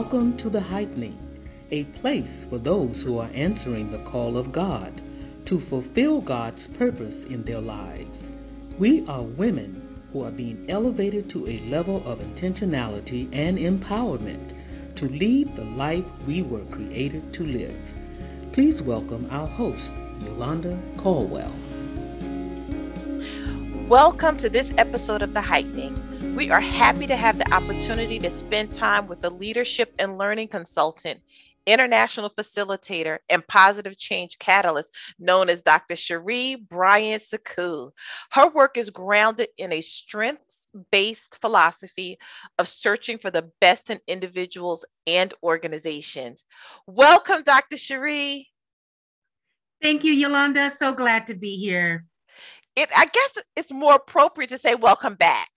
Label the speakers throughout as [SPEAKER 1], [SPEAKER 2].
[SPEAKER 1] Welcome to the Heightening, a place for those who are answering the call of God to fulfill God's purpose in their lives. We are women who are being elevated to a level of intentionality and empowerment to lead the life we were created to live. Please welcome our host, Yolanda Caldwell.
[SPEAKER 2] Welcome to this episode of The Heightening. We are happy to have the opportunity to spend time with the leadership and learning consultant, international facilitator, and positive change catalyst known as Dr. Sheree Bryant Sekou. Her work is grounded in a strengths based philosophy of searching for the best in individuals and organizations. Welcome, Dr. Sheree.
[SPEAKER 3] Thank you, Yolanda. So glad to be here.
[SPEAKER 2] It, I guess it's more appropriate to say welcome back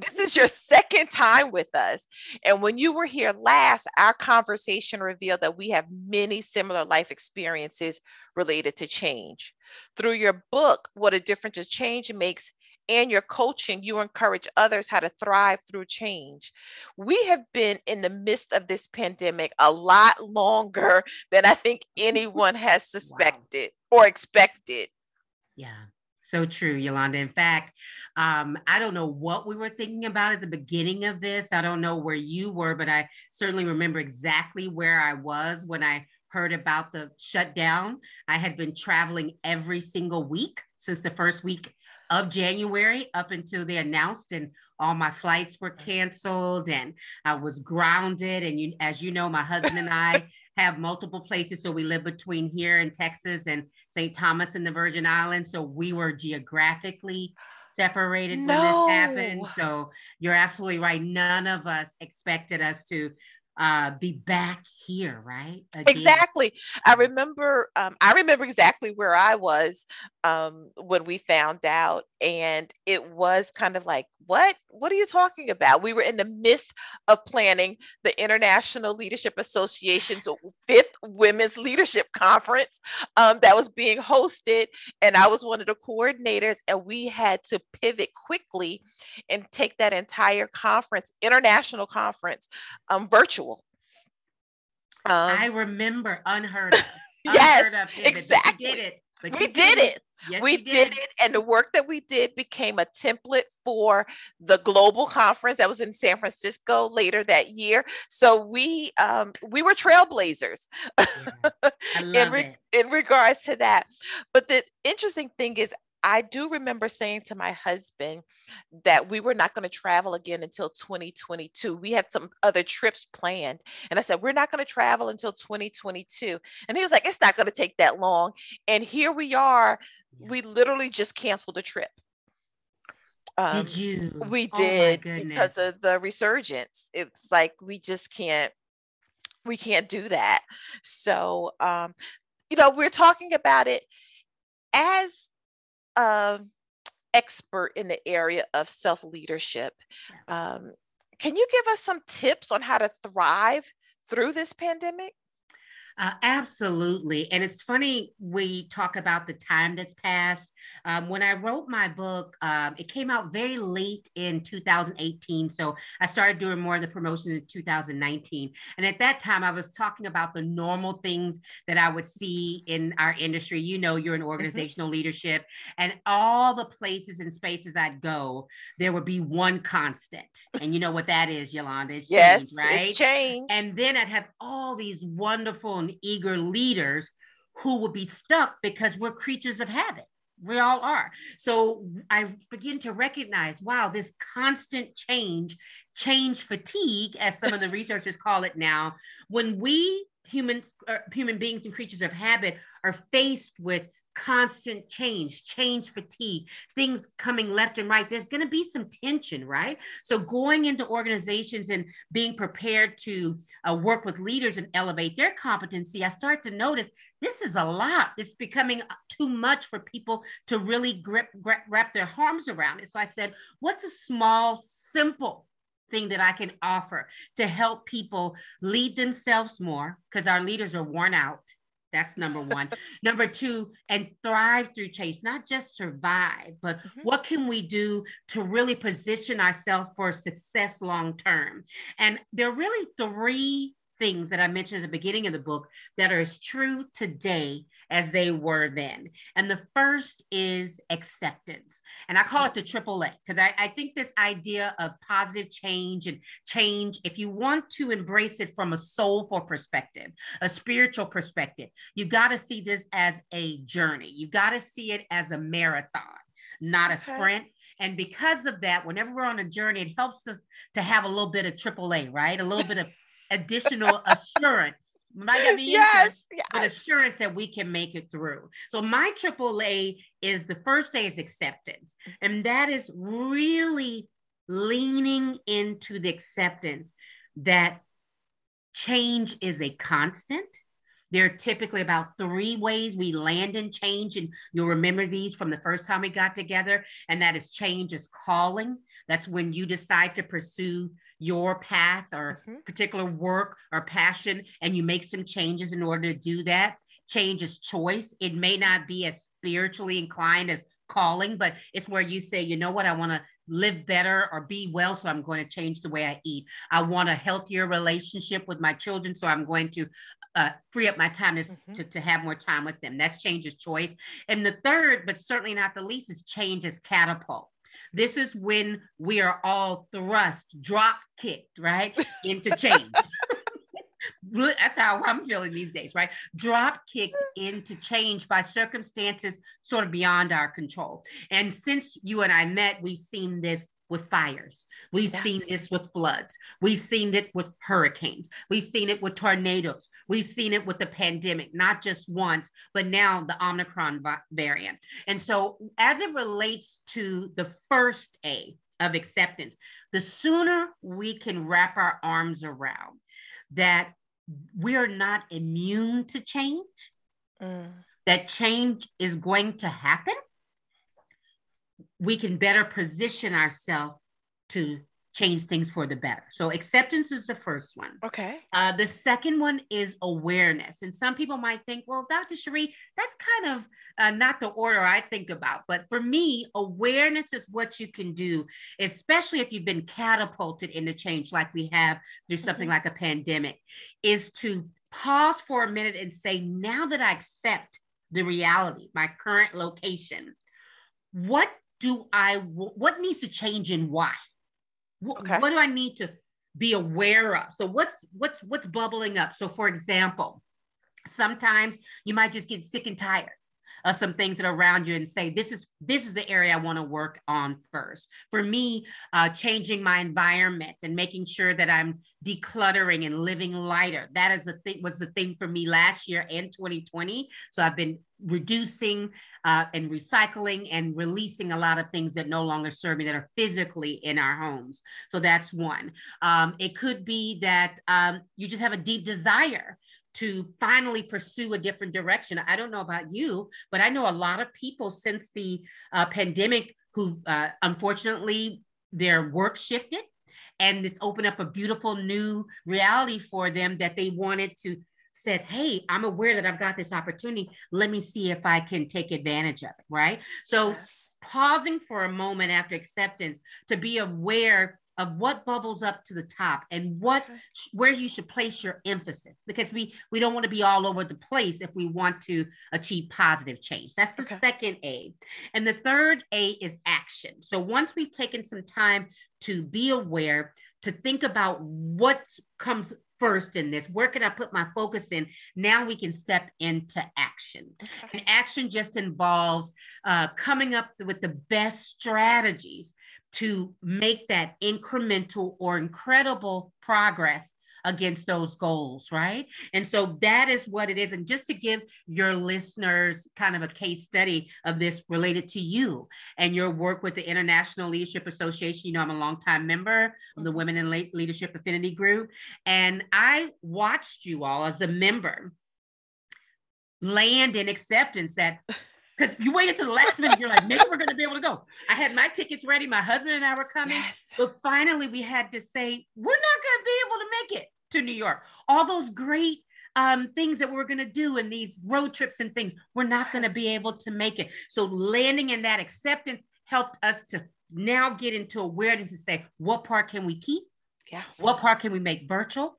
[SPEAKER 2] this is your second time with us. And when you were here last, our conversation revealed that we have many similar life experiences related to change. Through your book, What a Difference a Change Makes, and your coaching, you encourage others how to thrive through change. We have been in the midst of this pandemic a lot longer than I think anyone has suspected wow. or expected.
[SPEAKER 3] Yeah, so true, Yolanda. In fact, um, I don't know what we were thinking about at the beginning of this. I don't know where you were, but I certainly remember exactly where I was when I heard about the shutdown. I had been traveling every single week since the first week of January up until they announced, and all my flights were canceled, and I was grounded. And you, as you know, my husband and I have multiple places. So we live between here in Texas and St. Thomas in the Virgin Islands. So we were geographically separated no. when this happened. So you're absolutely right. None of us expected us to uh, be back here, right?
[SPEAKER 2] Again. Exactly. I remember. Um, I remember exactly where I was um, when we found out, and it was kind of like, "What? What are you talking about?" We were in the midst of planning the International Leadership Association's fifth Women's Leadership Conference um, that was being hosted, and I was one of the coordinators, and we had to pivot quickly and take that entire conference, international conference, um, virtual
[SPEAKER 3] um, I remember unheard of.
[SPEAKER 2] yes,
[SPEAKER 3] unheard
[SPEAKER 2] of exactly.
[SPEAKER 3] we did it.
[SPEAKER 2] We did, it. Yes, we did. did. it. And the work that we did became a template for the global conference that was in San Francisco later that year. So we um, we were trailblazers
[SPEAKER 3] yeah, in, re-
[SPEAKER 2] in regards to that. But the interesting thing is I do remember saying to my husband that we were not going to travel again until 2022. We had some other trips planned. And I said, We're not going to travel until 2022. And he was like, It's not going to take that long. And here we are. Yeah. We literally just canceled the trip.
[SPEAKER 3] Um, did you?
[SPEAKER 2] We oh did oh because of the resurgence. It's like we just can't we can't do that. So um, you know, we're talking about it as um, expert in the area of self leadership. Um, can you give us some tips on how to thrive through this pandemic?
[SPEAKER 3] Uh, absolutely. And it's funny we talk about the time that's passed um, when I wrote my book, um, it came out very late in 2018. So I started doing more of the promotions in 2019. And at that time, I was talking about the normal things that I would see in our industry. You know, you're in mm-hmm. organizational leadership, and all the places and spaces I'd go, there would be one constant. And you know what that is, Yolanda? It's
[SPEAKER 2] yes,
[SPEAKER 3] change, right?
[SPEAKER 2] It's change.
[SPEAKER 3] And then I'd have all these wonderful and eager leaders who would be stuck because we're creatures of habit. We all are. So I begin to recognize, wow, this constant change, change fatigue, as some of the researchers call it now, when we humans, uh, human beings and creatures of habit are faced with constant change, change fatigue, things coming left and right, there's going to be some tension, right? So, going into organizations and being prepared to uh, work with leaders and elevate their competency, I start to notice this is a lot. It's becoming too much for people to really grip, grip wrap their arms around it. So, I said, what's a small, simple thing that I can offer to help people lead themselves more because our leaders are worn out That's number one. number two, and thrive through change, not just survive, but mm-hmm. what can we do to really position ourselves for success long term? And there are really three things that I mentioned at the beginning of the book that are as true today as they were then. And the first is acceptance. And I call it the triple A because I, I, think this idea of positive change and change, if you want to embrace it from a soulful perspective, a spiritual perspective, you got to see this as a journey. You got to see it as a marathon, not a okay. sprint. And because of that, whenever we're on a journey, it helps us to have a little bit of AAA, right? A little bit of additional assurance. Be yes, yes. but assurance that we can make it through. So my AAA is the first day is acceptance, and that is really leaning into the acceptance that change is a constant. There are typically about three ways we land in change, and you'll remember these from the first time we got together. And that is change is calling. That's when you decide to pursue your path or mm-hmm. particular work or passion and you make some changes in order to do that. Change is choice. It may not be as spiritually inclined as calling, but it's where you say, you know what, I want to live better or be well, so I'm going to change the way I eat. I want a healthier relationship with my children, so I'm going to uh, free up my time to, mm-hmm. to, to, have more time with them. That's change is choice. And the third, but certainly not the least, is change is catapult. This is when we are all thrust, drop kicked, right, into change. That's how I'm feeling these days, right? Drop kicked into change by circumstances sort of beyond our control. And since you and I met, we've seen this with fires. We've yes. seen this with floods. We've seen it with hurricanes. We've seen it with tornadoes. We've seen it with the pandemic, not just once, but now the Omicron variant. And so, as it relates to the first A of acceptance, the sooner we can wrap our arms around that we're not immune to change, mm. that change is going to happen we can better position ourselves to change things for the better. So acceptance is the first one.
[SPEAKER 2] Okay.
[SPEAKER 3] Uh, the second one is awareness. And some people might think, well, Dr. Sheree, that's kind of uh, not the order I think about. But for me, awareness is what you can do, especially if you've been catapulted into change like we have through something mm-hmm. like a pandemic, is to pause for a minute and say, now that I accept the reality, my current location, what do I, what needs to change and why? Okay. What do I need to be aware of? So what's, what's, what's bubbling up? So for example, sometimes you might just get sick and tired of some things that are around you and say this is this is the area i want to work on first for me uh, changing my environment and making sure that i'm decluttering and living lighter that is the thing was the thing for me last year and 2020 so i've been reducing uh, and recycling and releasing a lot of things that no longer serve me that are physically in our homes. So that's one. Um, it could be that um, you just have a deep desire to finally pursue a different direction. I don't know about you, but I know a lot of people since the uh, pandemic who uh, unfortunately their work shifted and it's opened up a beautiful new reality for them that they wanted to said, Hey, I'm aware that I've got this opportunity. Let me see if I can take advantage of it. Right. So, yes. pausing for a moment after acceptance to be aware of what bubbles up to the top and what where you should place your emphasis because we we don't want to be all over the place if we want to achieve positive change that's the okay. second a and the third a is action so once we've taken some time to be aware to think about what comes first in this? Where can I put my focus in? Now we can step into action. Okay. And action just involves uh, coming up with the best strategies to make that incremental or incredible progress against those goals, right? And so that is what it is. And just to give your listeners kind of a case study of this related to you and your work with the International Leadership Association, you know, I'm a longtime member of the. Women in Leadership Affinity Group. And I watched you all as a member land in acceptance that because you waited to the last minute. You're like, maybe we're going to be able to go. I had my tickets ready. My husband and I were coming. Yes. But finally, we had to say, we're not going to be able to make it to New York. All those great um, things that we're going to do and these road trips and things. We're not yes. going to be able to make it. So landing in that acceptance helped us to now get into awareness to say, what part can we keep?
[SPEAKER 2] Yes.
[SPEAKER 3] What part can we make virtual?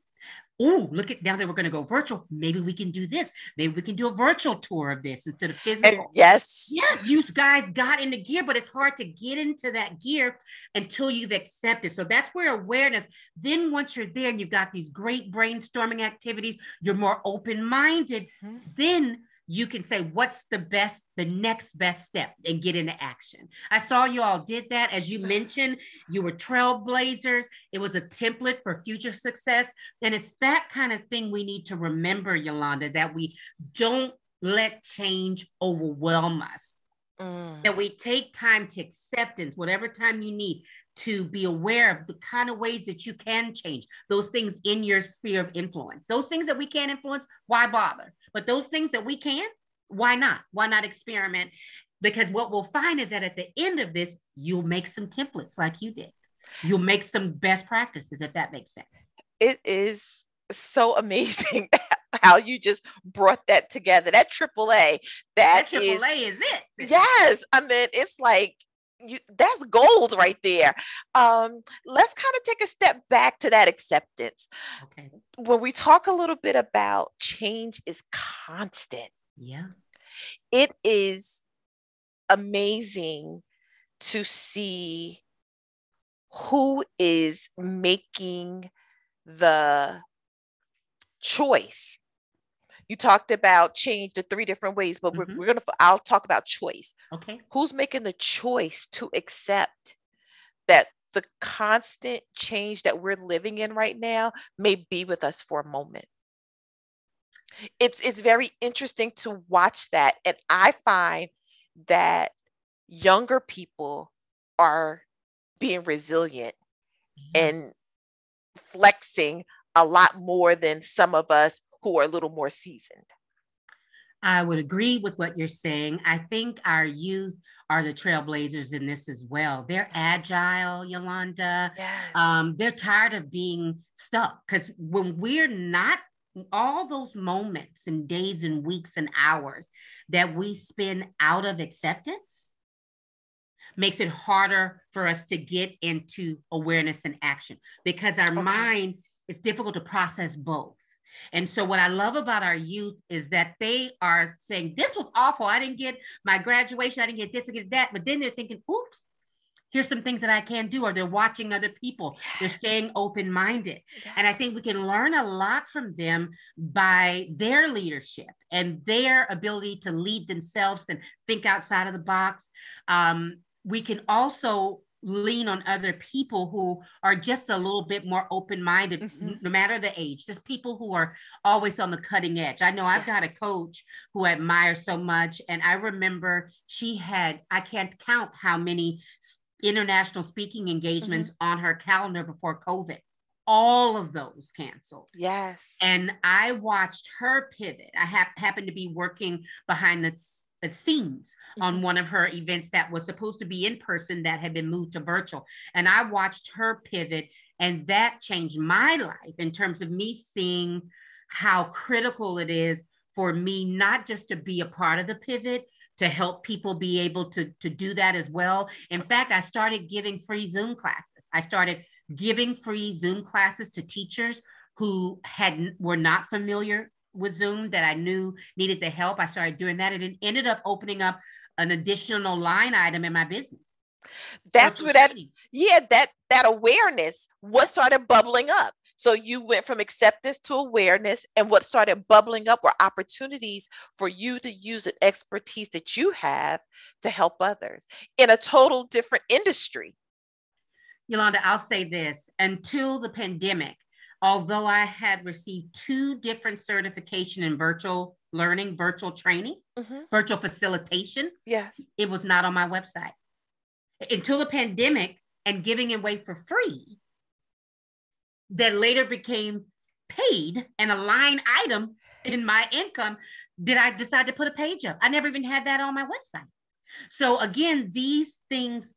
[SPEAKER 3] Oh, look at now that we're going to go virtual. Maybe we can do this. Maybe we can do a virtual tour of this instead of physical. And
[SPEAKER 2] yes.
[SPEAKER 3] Yes, you guys got into gear, but it's hard to get into that gear until you've accepted. So that's where awareness, then once you're there and you've got these great brainstorming activities, you're more open minded, mm-hmm. then you can say what's the best the next best step and get into action i saw you all did that as you mentioned you were trailblazers it was a template for future success and it's that kind of thing we need to remember yolanda that we don't let change overwhelm us mm. that we take time to acceptance whatever time you need to be aware of the kind of ways that you can change those things in your sphere of influence. Those things that we can't influence, why bother? But those things that we can, why not? Why not experiment? Because what we'll find is that at the end of this, you'll make some templates like you did. You'll make some best practices, if that makes sense.
[SPEAKER 2] It is so amazing how you just brought that together. That AAA, that, that
[SPEAKER 3] AAA is, is
[SPEAKER 2] it. Yes. I mean, it's like you, that's gold right there. Um, let's kind of take a step back to that acceptance.
[SPEAKER 3] Okay.
[SPEAKER 2] When we talk a little bit about change is constant.
[SPEAKER 3] Yeah.
[SPEAKER 2] It is amazing to see who is making the choice you talked about change the three different ways, but mm-hmm. we're, we're gonna I'll talk about choice.
[SPEAKER 3] Okay.
[SPEAKER 2] Who's making the choice to accept that the constant change that we're living in right now may be with us for a moment? It's it's very interesting to watch that. And I find that younger people are being resilient mm-hmm. and flexing a lot more than some of us who are a little more seasoned.
[SPEAKER 3] I would agree with what you're saying. I think our youth are the trailblazers in this as well. They're agile, Yolanda.
[SPEAKER 2] Yes.
[SPEAKER 3] Um, they're tired of being stuck because when we're not, all those moments and days and weeks and hours that we spend out of acceptance makes it harder for us to get into awareness and action because our okay. mind is difficult to process both. And so, what I love about our youth is that they are saying, This was awful. I didn't get my graduation. I didn't get this, I get that. But then they're thinking, Oops, here's some things that I can do. Or they're watching other people. Yes. They're staying open minded. Yes. And I think we can learn a lot from them by their leadership and their ability to lead themselves and think outside of the box. Um, we can also lean on other people who are just a little bit more open-minded mm-hmm. no matter the age just people who are always on the cutting edge i know i've got a coach who I admire so much and i remember she had i can't count how many international speaking engagements mm-hmm. on her calendar before covid all of those canceled.
[SPEAKER 2] Yes.
[SPEAKER 3] And I watched her pivot. I ha- happened to be working behind the it seems on mm-hmm. one of her events that was supposed to be in person that had been moved to virtual. And I watched her pivot, and that changed my life in terms of me seeing how critical it is for me not just to be a part of the pivot, to help people be able to, to do that as well. In fact, I started giving free Zoom classes. I started giving free Zoom classes to teachers who had were not familiar with Zoom that I knew needed the help. I started doing that and it ended up opening up an additional line item in my business.
[SPEAKER 2] That's what that yeah, that that awareness what started bubbling up. So you went from acceptance to awareness, and what started bubbling up were opportunities for you to use an expertise that you have to help others in a total different industry.
[SPEAKER 3] Yolanda, I'll say this until the pandemic, although I had received two different certification in virtual learning, virtual training, mm-hmm. virtual facilitation,
[SPEAKER 2] yes,
[SPEAKER 3] it was not on my website until the pandemic and giving away for free. That later became paid and a line item in my income. Did I decide to put a page up? I never even had that on my website. So again, these things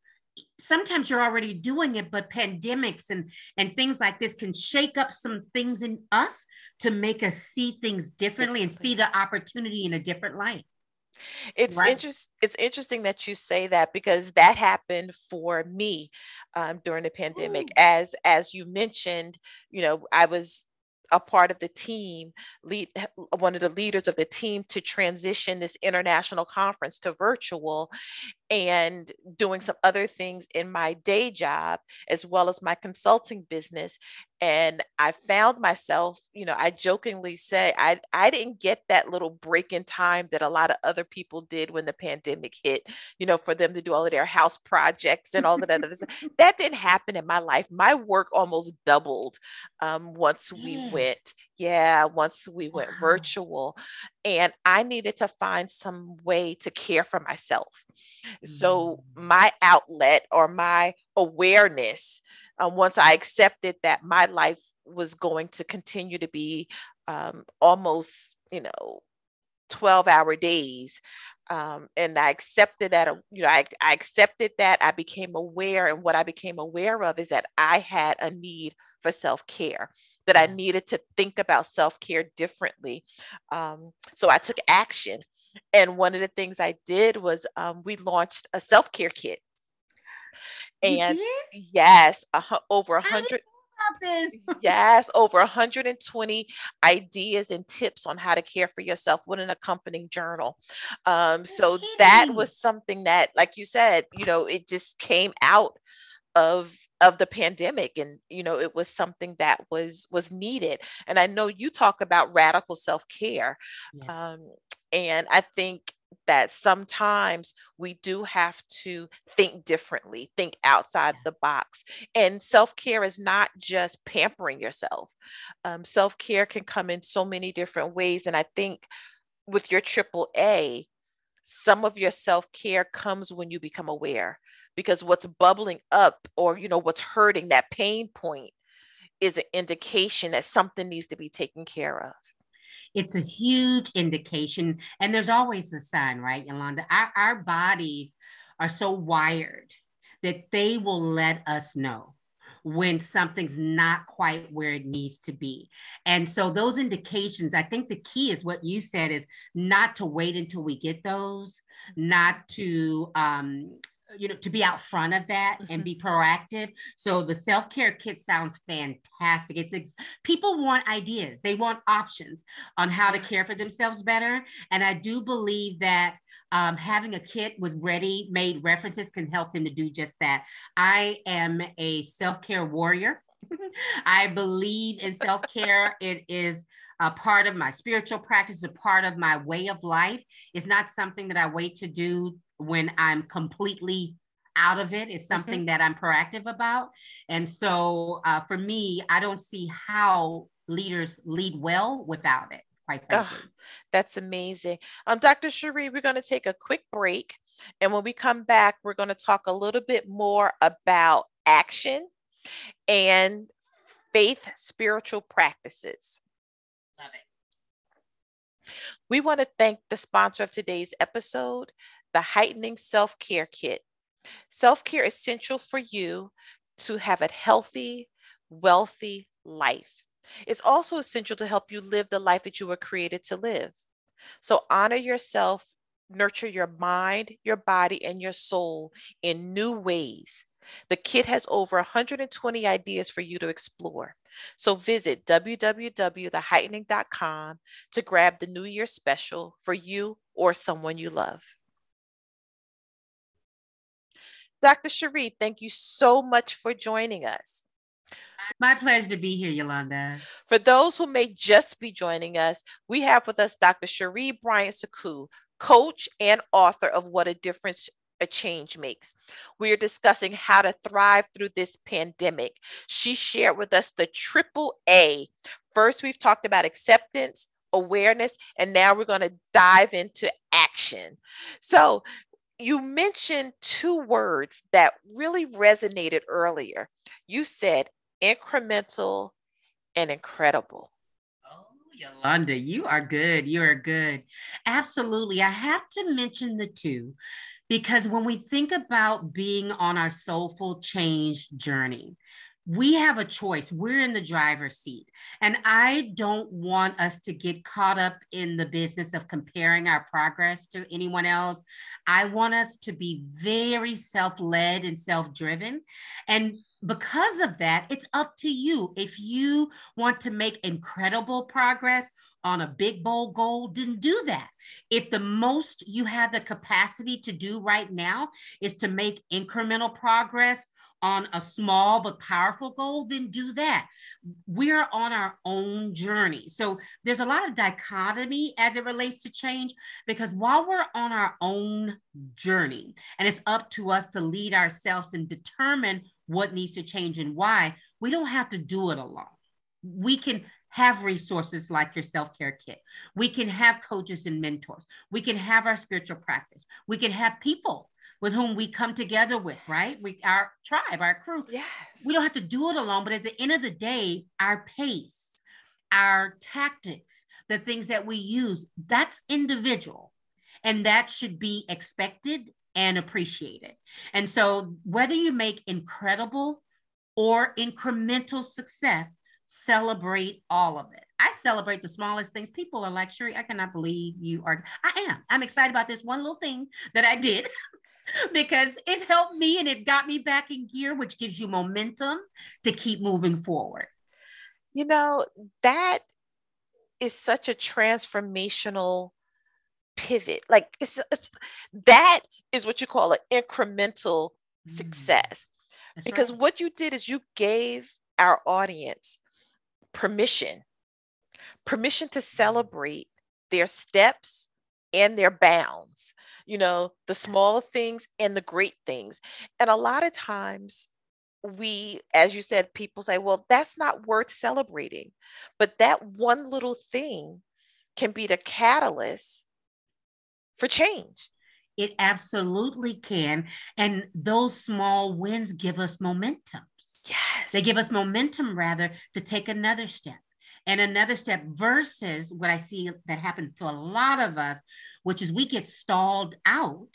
[SPEAKER 3] sometimes you're already doing it, but pandemics and and things like this can shake up some things in us to make us see things differently, and see the opportunity in a different light.
[SPEAKER 2] It's right. interesting. It's interesting that you say that because that happened for me um, during the pandemic. Ooh. As as you mentioned, you know, I was a part of the team, lead one of the leaders of the team to transition this international conference to virtual and doing some other things in my day job as well as my consulting business and i found myself you know i jokingly say i i didn't get that little break in time that a lot of other people did when the pandemic hit you know for them to do all of their house projects and all of that other stuff that didn't happen in my life my work almost doubled um, once we went yeah once we went wow. virtual and i needed to find some way to care for myself. So mm. my outlet or my awareness um, once I accepted that my life was going to continue to be um, almost, you know, 12 hour days. Um, and I accepted that, uh, you know, I, I accepted that I became aware. And what I became aware of is that I had a need for self care, that I needed to think about self care differently. Um, so I took action. And one of the things I did was um, we launched a self care kit and yes, uh, over a hundred. yes, over 120 ideas and tips on how to care for yourself with an accompanying journal. Um, so that was something that, like you said, you know, it just came out of of the pandemic and you know it was something that was was needed and i know you talk about radical self-care yes. um, and i think that sometimes we do have to think differently, think outside the box. And self care is not just pampering yourself. Um, self care can come in so many different ways. And I think with your triple A, some of your self care comes when you become aware because what's bubbling up or you know what's hurting that pain point is an indication that something needs to be taken care of
[SPEAKER 3] it's a huge indication. And there's always a sign, right, Yolanda? Our, our bodies are so wired that they will let us know when something's not quite where it needs to be. And so those indications, I think the key is what you said is not to wait until we get those, not to um, you know to be out front of that mm-hmm. and be proactive. So the self-care kit sounds fantastic. It's, it's people want ideas. They want options on how to care for themselves better. And i do believe that um, having a kit with ready made references can help them to do just that. I am a self-care warrior. I believe in self-care. It is a part of my spiritual practice, a part of my way of life. It's not something that I wait to do when I'm completely out of it. It's mm-hmm. something mm-hmm. that I'm proactive about. And so uh, for me, I don't see how leaders lead well without it. Quite frankly. Oh,
[SPEAKER 2] that's amazing. Um, Dr. Sheree, we're going to take a quick break. And when we come back, we're going to talk a little bit more about action and faith spiritual practices.
[SPEAKER 3] Love it.
[SPEAKER 2] We want to thank the sponsor of today's episode, the Heightening Self Care Kit. Self care is essential for you to have a healthy, wealthy life. It's also essential to help you live the life that you were created to live. So honor yourself, nurture your mind, your body, and your soul in new ways. The kit has over 120 ideas for you to explore. So visit www.theheightening.com to grab the New Year special for you or someone you love. Dr. Sheree, thank you so much for joining us.
[SPEAKER 3] My pleasure to be here, Yolanda.
[SPEAKER 2] For those who may just be joining us, we have with us Dr. Sheree Bryant Sekou, coach and author of What a Difference a Change Makes. We are discussing how to thrive through this pandemic. She shared with us the triple A. First, we've talked about acceptance, awareness, and now we're going to dive into action. So, you mentioned two words that really resonated earlier. You said incremental and incredible.
[SPEAKER 3] Oh, Yolanda, you are good. You are good. Absolutely. I have to mention the two Because when we think about being on our soulful change journey, we have a choice. We're in the driver's seat. And I don't want us to get caught up in the business of comparing our progress to anyone else. I want us to be very self led and self driven. And because of that, it's up to you. If you want to make incredible progress on a big, bold goal, then do that. If the most you have the capacity to do right now is to make incremental progress on a small but powerful goal, then do that. We're on our own journey. So there's a lot of dichotomy as it relates to change because while we're on our own journey, and it's up to us to lead ourselves and determine what needs to change and why, we don't have to do it alone. We can have resources like your self care kit. We can have coaches and mentors. We can have our spiritual practice. We can have people with whom we come together with, right? We our tribe, our crew.
[SPEAKER 2] Yes.
[SPEAKER 3] We don't have to do it alone, but at the end of the day, our pace, our tactics, the things that we use, that's individual. And that should be expected and appreciated. And so whether you make incredible or incremental success, celebrate all of it. I celebrate the smallest things. People are like, Sherry, I cannot believe you are. I am. I'm excited about this one little thing that I did because it helped me and it got me back in gear, which gives you momentum to keep moving forward.
[SPEAKER 2] You know, that is such a transformational pivot. Like it's, it's that is what you call an incremental mm. success. That's because right. what you did is you gave our audience permission, permission to mm. celebrate their steps and their bounds you know, the small things and the great things. And a lot of times, we, as you said, people say, well, that's not worth celebrating. But that one little thing can be the catalyst for change.
[SPEAKER 3] It absolutely can. And those small wins give us momentum.
[SPEAKER 2] Yes.
[SPEAKER 3] They give us momentum rather to take another step and another step versus what I see that happens to a lot of us, which is we get stalled out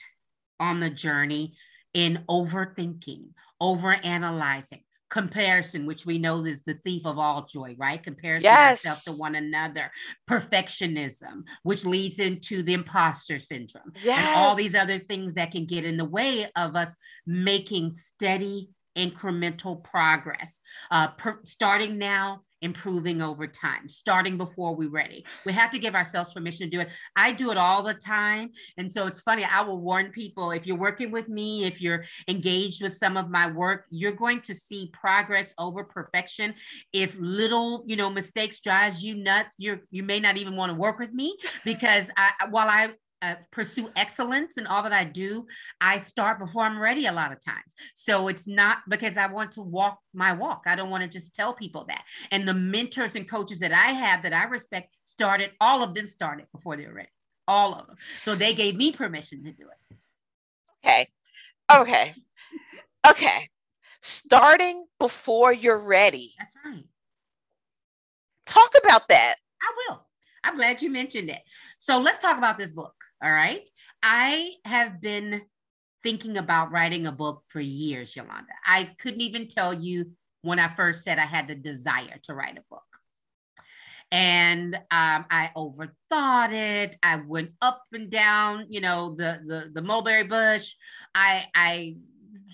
[SPEAKER 3] on the journey in overthinking, overanalyzing, comparison, which we know is the thief of all joy, right? Comparison
[SPEAKER 2] yes.
[SPEAKER 3] ourselves to one another, perfectionism, which leads into the imposter syndrome,
[SPEAKER 2] yes.
[SPEAKER 3] and all these other things that can get in the way of us making steady incremental progress. Uh, per, starting now, improving over time, starting before we're ready. We have to give ourselves permission to do it. I do it all the time. And so it's funny, I will warn people if you're working with me, if you're engaged with some of my work, you're going to see progress over perfection. If little, you know, mistakes drives you nuts, you're you may not even want to work with me because I while I uh, pursue excellence in all that I do, I start before I'm ready a lot of times. So it's not because I want to walk my walk. I don't want to just tell people that. And the mentors and coaches that I have that I respect started, all of them started before they were ready. All of them. So they gave me permission to do it.
[SPEAKER 2] Okay. Okay. okay. Starting before you're ready.
[SPEAKER 3] That's right.
[SPEAKER 2] Talk about that.
[SPEAKER 3] I will. I'm glad you mentioned it. So let's talk about this book. All right. I have been thinking about writing a book for years, Yolanda. I couldn't even tell you when I first said I had the desire to write a book. And um, I overthought it. I went up and down, you know, the the the mulberry bush. I I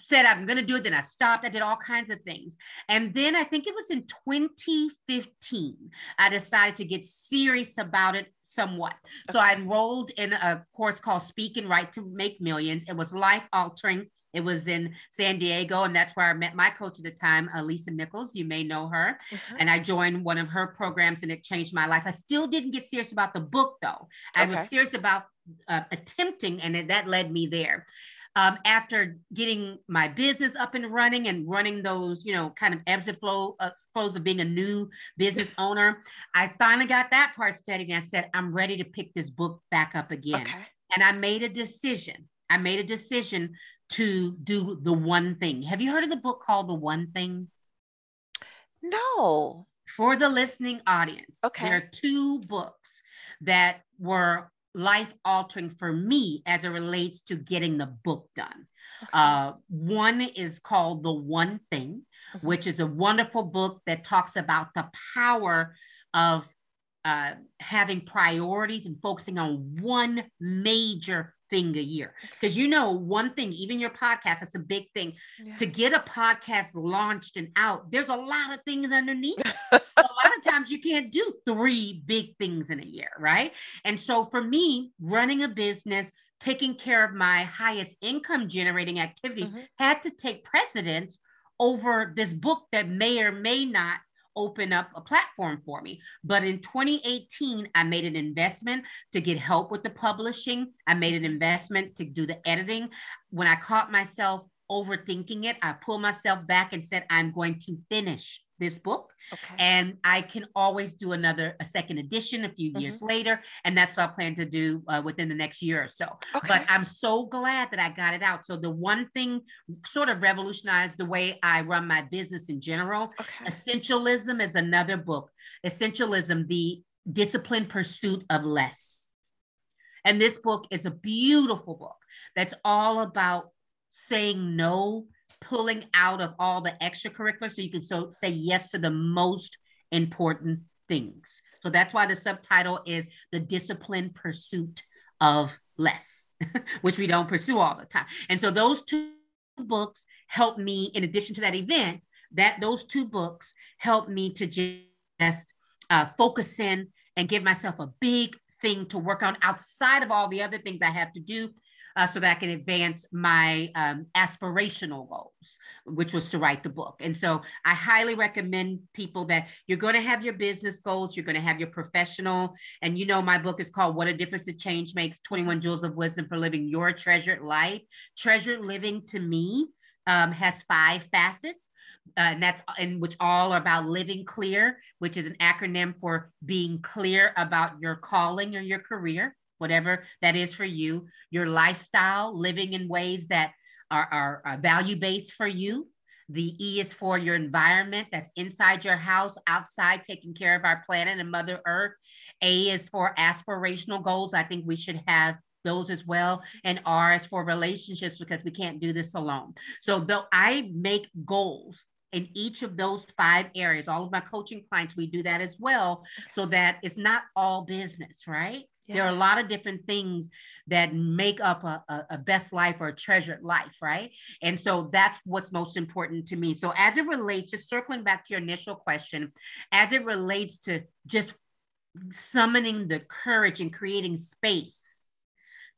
[SPEAKER 3] said I'm going to do it. Then I stopped. I did all kinds of things. And then I think it was in 2015, I decided to get serious about it somewhat. So I enrolled in a course called Speak and Write to Make Millions. It was life altering. It was in San Diego, and that's where I met my coach at the time, Alisa Nichols. You may know her. Uh-huh. And I joined one of her programs, and it changed my life. I still didn't get serious about the book, though. I okay. was serious about uh, attempting, and it, that led me there um, after getting my business up and running and running those, you know, kind of ebbs and flow, uh, flows of being a new business owner, I finally got that part steady and I said, I'm ready to pick this book back up again. Okay. And I made a decision. I made a decision to do the one thing. Have you heard of the book called The One Thing?
[SPEAKER 2] No.
[SPEAKER 3] For the listening audience,
[SPEAKER 2] okay.
[SPEAKER 3] there are two books that were life altering for me as it relates to getting the book done. Okay. Uh, one is called The One Thing, mm-hmm. which is a wonderful book that talks about the power of uh, having priorities and focusing on one major thing a year. Because you know, one thing, even your podcast, that's a big thing. Yeah. To get a podcast launched and out, there's a lot of things underneath. a lot of times you can't do three big things in a year, right? And so for me, running a business, taking care of my highest income generating activities mm-hmm. had to take precedence over this book that may or may not open up a platform for me. But in 2018, I made an investment to get help with the publishing. I made an investment to do the editing. When I caught myself overthinking it, I pulled myself back and said, I'm going to finish this book. Okay. And I can always do another, a second edition a few mm-hmm. years later. And that's what I plan to do uh, within the next year or so. Okay. But I'm so glad that I got it out. So the one thing sort of revolutionized the way I run my business in general. Okay. Essentialism is another book. Essentialism, the disciplined pursuit of less. And this book is a beautiful book that's all about saying no pulling out of all the extracurricular so you can so say yes to the most important things. So that's why the subtitle is the disciplined pursuit of less, which we don't pursue all the time. And so those two books help me, in addition to that event, that those two books help me to just uh, focus in and give myself a big thing to work on outside of all the other things I have to do uh, so that I can advance my um, aspirational goals, which was to write the book. And so I highly recommend people that you're going to have your business goals, you're going to have your professional, and you know, my book is called What a Difference a Change Makes 21 Jewels of Wisdom for Living Your Treasured Life. Treasured living to me um, has five facets. Uh, and that's in which all are about living clear, which is an acronym for being clear about your calling or your career whatever that is for you, your lifestyle, living in ways that are, are, are value based for you. The E is for your environment that's inside your house, outside, taking care of our planet and Mother Earth. A is for aspirational goals. I think we should have those as well. And R is for relationships because we can't do this alone. So though I make goals in each of those five areas, all of my coaching clients, we do that as well, so that it's not all business, right? There are a lot of different things that make up a, a, a, best life or a treasured life, right? And so that's what's most important to me. So, as it relates, just circling back to your initial question, as it relates to just summoning the courage and creating space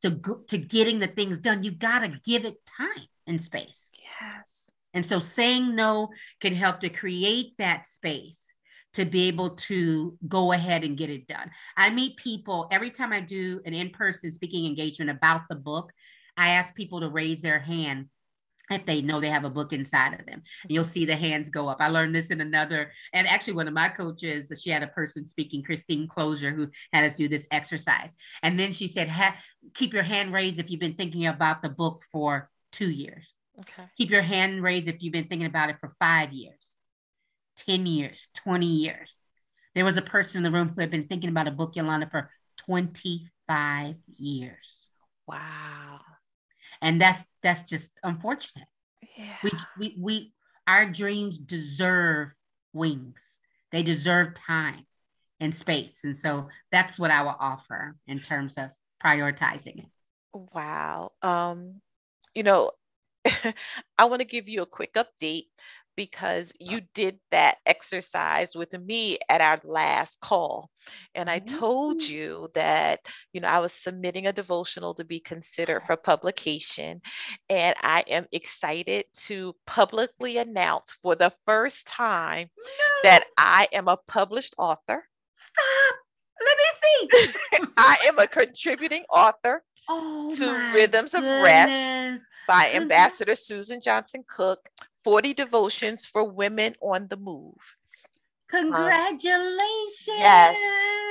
[SPEAKER 3] to, go, to getting the things done, you got to give it time and space.
[SPEAKER 2] Yes.
[SPEAKER 3] And so, saying no can help to create that space to be able to go ahead and get it done. I meet people every time I do an in person speaking engagement about the book. I ask people to raise their hand if they know they have a book inside of them. You'll see the hands go up. I learned this in another, and actually, one of my coaches, she had a person speaking, Christine Kloser, who had us do this exercise. And then she said, Keep your hand raised if you've been thinking about the book for two years. Okay. Keep your hand raised if you've been thinking about it for five years. 10 years, 20 years. There was a person in the room who had been thinking about a book, Yolanda, for 25 years.
[SPEAKER 2] Wow.
[SPEAKER 3] And that's that's just unfortunate.
[SPEAKER 2] Yeah.
[SPEAKER 3] We we we our dreams deserve wings. They deserve time and space. And so that's what I will offer in terms of prioritizing it.
[SPEAKER 2] Wow. Um, you know, I want to give you a quick update because you did that exercise with me at our last call. And I told mm-hmm. you that, you know, I was submitting a devotional to be considered for publication. And I am excited to publicly announce for the first time no. that I am a published author.
[SPEAKER 3] Stop. Let me see.
[SPEAKER 2] I am a contributing author oh, to Rhythms goodness. of Rest by Ambassador Suzan Johnson Cook 40 devotions for women on the move.
[SPEAKER 3] Congratulations. Um,
[SPEAKER 2] yes.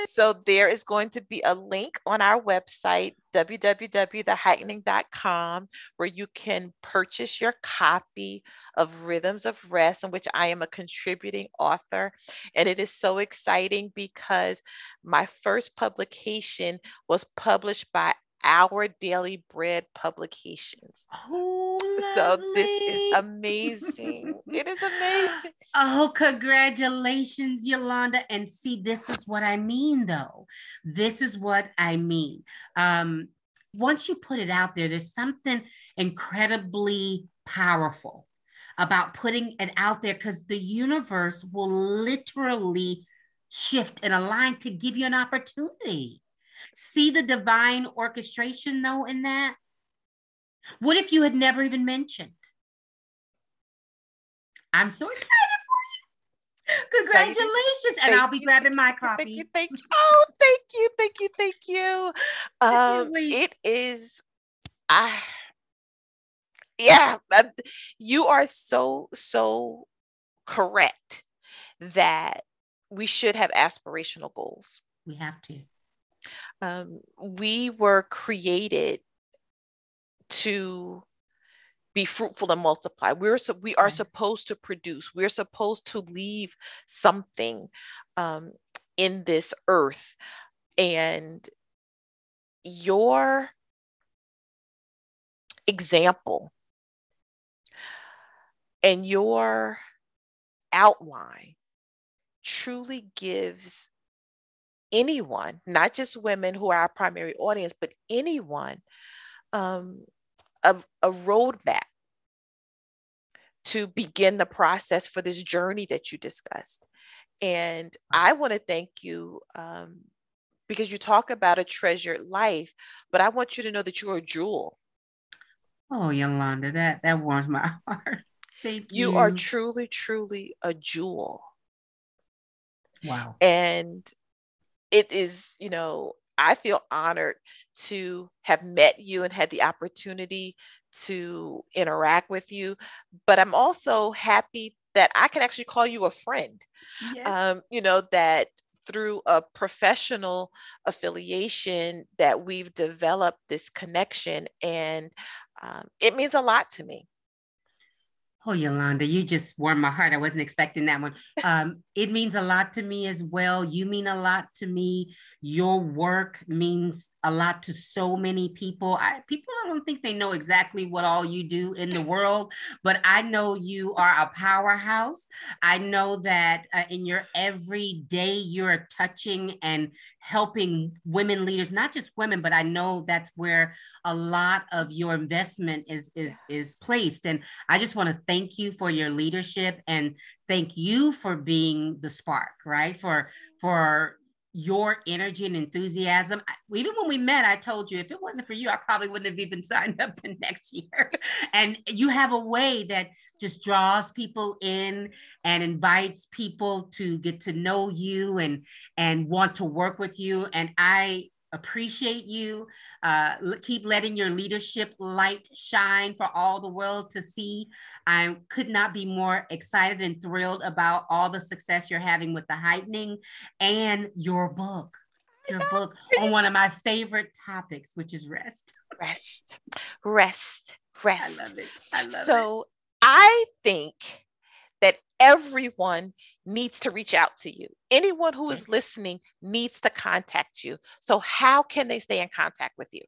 [SPEAKER 2] So there is going to be a link on our website, www.theheightening.com, where you can purchase your copy of Rhythms of Rest, in which I am a contributing author. And it is so exciting because my first publication was published by our daily bread publications.
[SPEAKER 3] Oh,
[SPEAKER 2] so this is amazing. it is amazing.
[SPEAKER 3] Oh, congratulations, Yolanda. And see, this is what I mean, though. This is what I mean. Um, once you put it out there, there's something incredibly powerful about putting it out there because the universe will literally shift and align to give you an opportunity. See the divine orchestration, though, in that? What if you had never even mentioned? I'm so excited for you. Congratulations. and I'll be you, grabbing my copy.
[SPEAKER 2] Thank you. Thank you. Oh, thank you. Thank you. Thank you. Um, it is, I, yeah, you are so, so correct that we should have aspirational goals.
[SPEAKER 3] We have to
[SPEAKER 2] um, we were created to be fruitful and multiply. We're we are supposed to produce. We're supposed to leave something um, in this earth, and your example and your outline truly gives anyone, not just women who are our primary audience, but anyone, um, a, a roadmap to begin the process for this journey that you discussed. And I want to thank you um, because you talk about a treasured life, but I want you to know that you're a jewel.
[SPEAKER 3] Oh, Yolanda, that that warms my heart. Thank you.
[SPEAKER 2] You are truly, truly a jewel.
[SPEAKER 3] Wow.
[SPEAKER 2] And it is, you know, I feel honored to have met you and had the opportunity to interact with you. But I'm also happy that I can actually call you a friend. Yes. Um, you know, that through a professional affiliation that we've developed this connection and um, it means a lot to me
[SPEAKER 3] Oh, Yolanda, you just warmed my heart. I wasn't expecting that one. Um, it means a lot to me as well. You mean a lot to me. Your work means a lot to so many people. I, people don't think they know exactly what all you do in the world, but I know you are a powerhouse. I know that uh, in your everyday, you're touching and helping women leaders, not just women, but I know that's where a lot of your investment is is is placed. And I just want to thank you for your leadership and thank you for being the spark, right? For for your energy and enthusiasm. Even when we met, I told you if it wasn't for you, I probably wouldn't have even signed up the next year. and you have a way that just draws people in and invites people to get to know you and and want to work with you. And I appreciate you. Uh, keep letting your leadership light shine for all the world to see. I could not be more excited and thrilled about all the success you're having with the heightening and your book. Your book on one of my favorite topics, which is rest.
[SPEAKER 2] Rest, rest, rest.
[SPEAKER 3] I love it. I love
[SPEAKER 2] so it. I think everyone needs to reach out to you. Anyone who is listening needs to contact you. So, how can they stay in contact with you?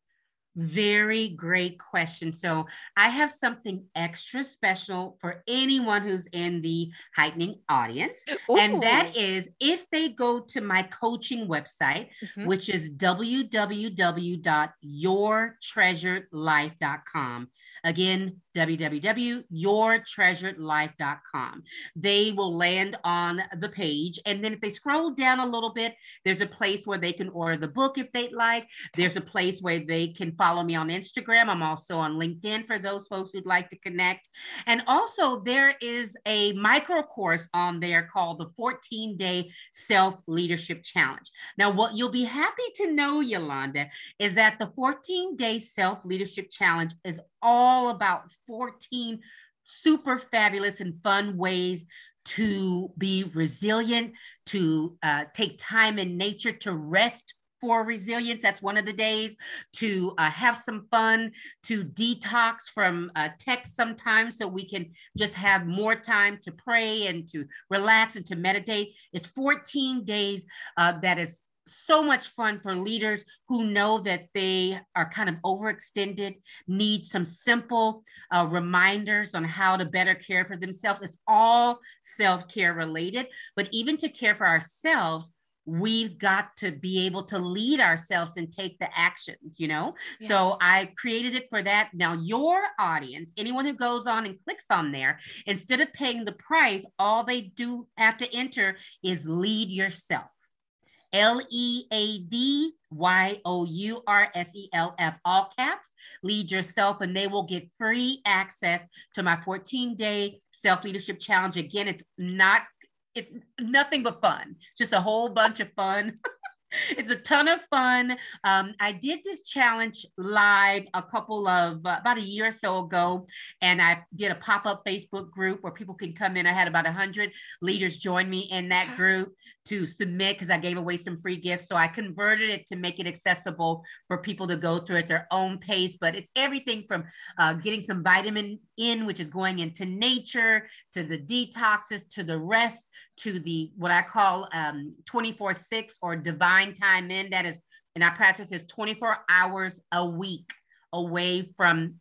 [SPEAKER 3] Very great question. So, I have something extra special for anyone who's in the heightening audience. Ooh. And that is if they go to my coaching website, mm-hmm. which is www.yourtreasuredlife.com. Again, www.yourtreasuredlife.com. They will land on the page. And then if they scroll down a little bit, there's a place where they can order the book if they'd like. There's a place where they can follow me on Instagram. I'm also on LinkedIn for those folks who'd like to connect. And also, there is a micro course on there called the 14 Day Self Leadership Challenge. Now, what you'll be happy to know, Yolanda, is that the 14 Day Self Leadership Challenge is all about 14 super fabulous and fun ways to be resilient, to uh, take time in nature to rest for resilience. That's one of the days to uh, have some fun, to detox from uh, tech sometimes so we can just have more time to pray and to relax and to meditate. It's 14 days uh, that is so much fun for leaders who know that they are kind of overextended, need some simple uh, reminders on how to better care for themselves. It's all self care related, but even to care for ourselves, we've got to be able to lead ourselves and take the actions, you know? Yes. So I created it for that. Now, your audience, anyone who goes on and clicks on there, instead of paying the price, all they do have to enter is lead yourself. L E A D Y O U R S E L F, all caps. Lead yourself, and they will get free access to my 14 day self leadership challenge. Again, it's not, it's nothing but fun, just a whole bunch of fun. it's a ton of fun. Um, I did this challenge live a couple of uh, about a year or so ago, and I did a pop up Facebook group where people can come in. I had about 100 leaders join me in that group to submit because I gave away some free gifts. So I converted it to make it accessible for people to go through at their own pace. But it's everything from uh, getting some vitamin in, which is going into nature, to the detoxes, to the rest, to the what I call um, 24 6 or divine time in. That is, and our practice is 24 hours a week away from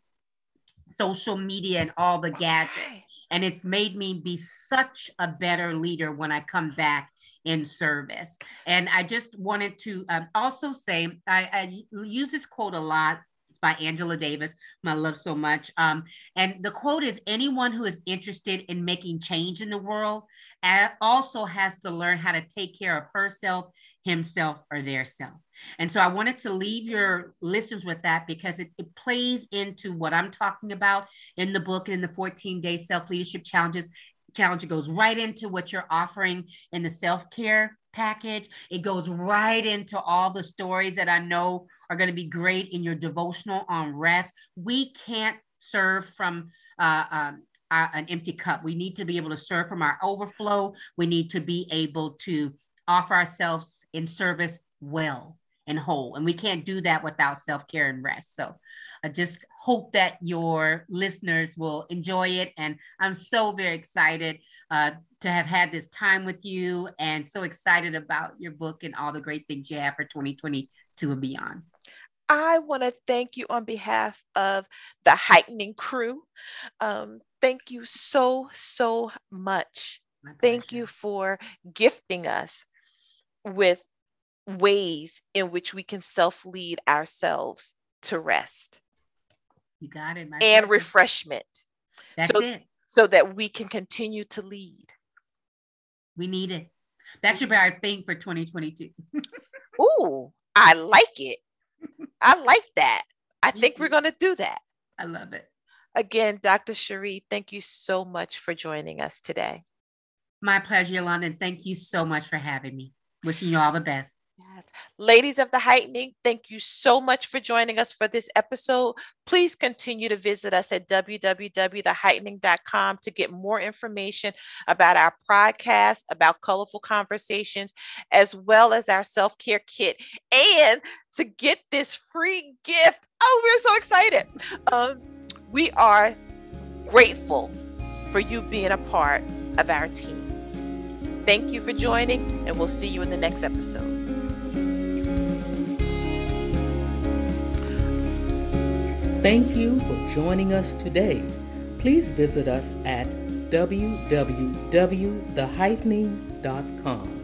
[SPEAKER 3] social media and all the gadgets. And it's made me be such a better leader when I come back in service. And I just wanted to um, also say I, I, use this quote a lot by Angela Davis, whom I love so much. Um, and the quote is anyone who is interested in making change in the world also has to learn how to take care of herself, himself, or their self. And so I wanted to leave your listeners with that because it, it plays into what I'm talking about in the book in the 14 day self leadership challenges challenge. It goes right into what you're offering in the self care package. It goes right into all the stories that I know are going to be great in your devotional on rest. We can't serve from uh, um, an empty cup. We need to be able to serve from our overflow. We need to be able to offer ourselves in service well and whole. And we can't do that without self care and rest. So I just hope that your listeners will enjoy it. And I'm so very excited uh, to have had this time with you and so excited about your book and all the great things you have for 2022 and beyond.
[SPEAKER 2] I want to thank you on behalf of the heightening crew. Um, thank you so, so much. Thank you for gifting us with ways in which we can self lead ourselves to rest.
[SPEAKER 3] You got it.
[SPEAKER 2] and pleasure. refreshment.
[SPEAKER 3] That's
[SPEAKER 2] so,
[SPEAKER 3] it.
[SPEAKER 2] So that we can continue to lead.
[SPEAKER 3] We need it. That should be our thing for 2022.
[SPEAKER 2] Ooh, I like it. I like that. I think we're going to do that.
[SPEAKER 3] I love it.
[SPEAKER 2] Again, Dr. Sheree, thank you so much for joining us today.
[SPEAKER 3] My pleasure, Yolanda. And thank you so much for having me. Wishing you all the best.
[SPEAKER 2] Yes. Ladies of the Heightening, thank you so much for joining us for this episode. Please continue to visit us at www.theheightening.com to get more information about our podcast, about colorful conversations, as well as our self care kit, and to get this free gift. Oh, we're so excited. Um, we are grateful for you being a part of our team. Thank you for joining, and we'll see you in the next episode.
[SPEAKER 1] Thank you for joining us today. Please visit us at www.theheightening.com.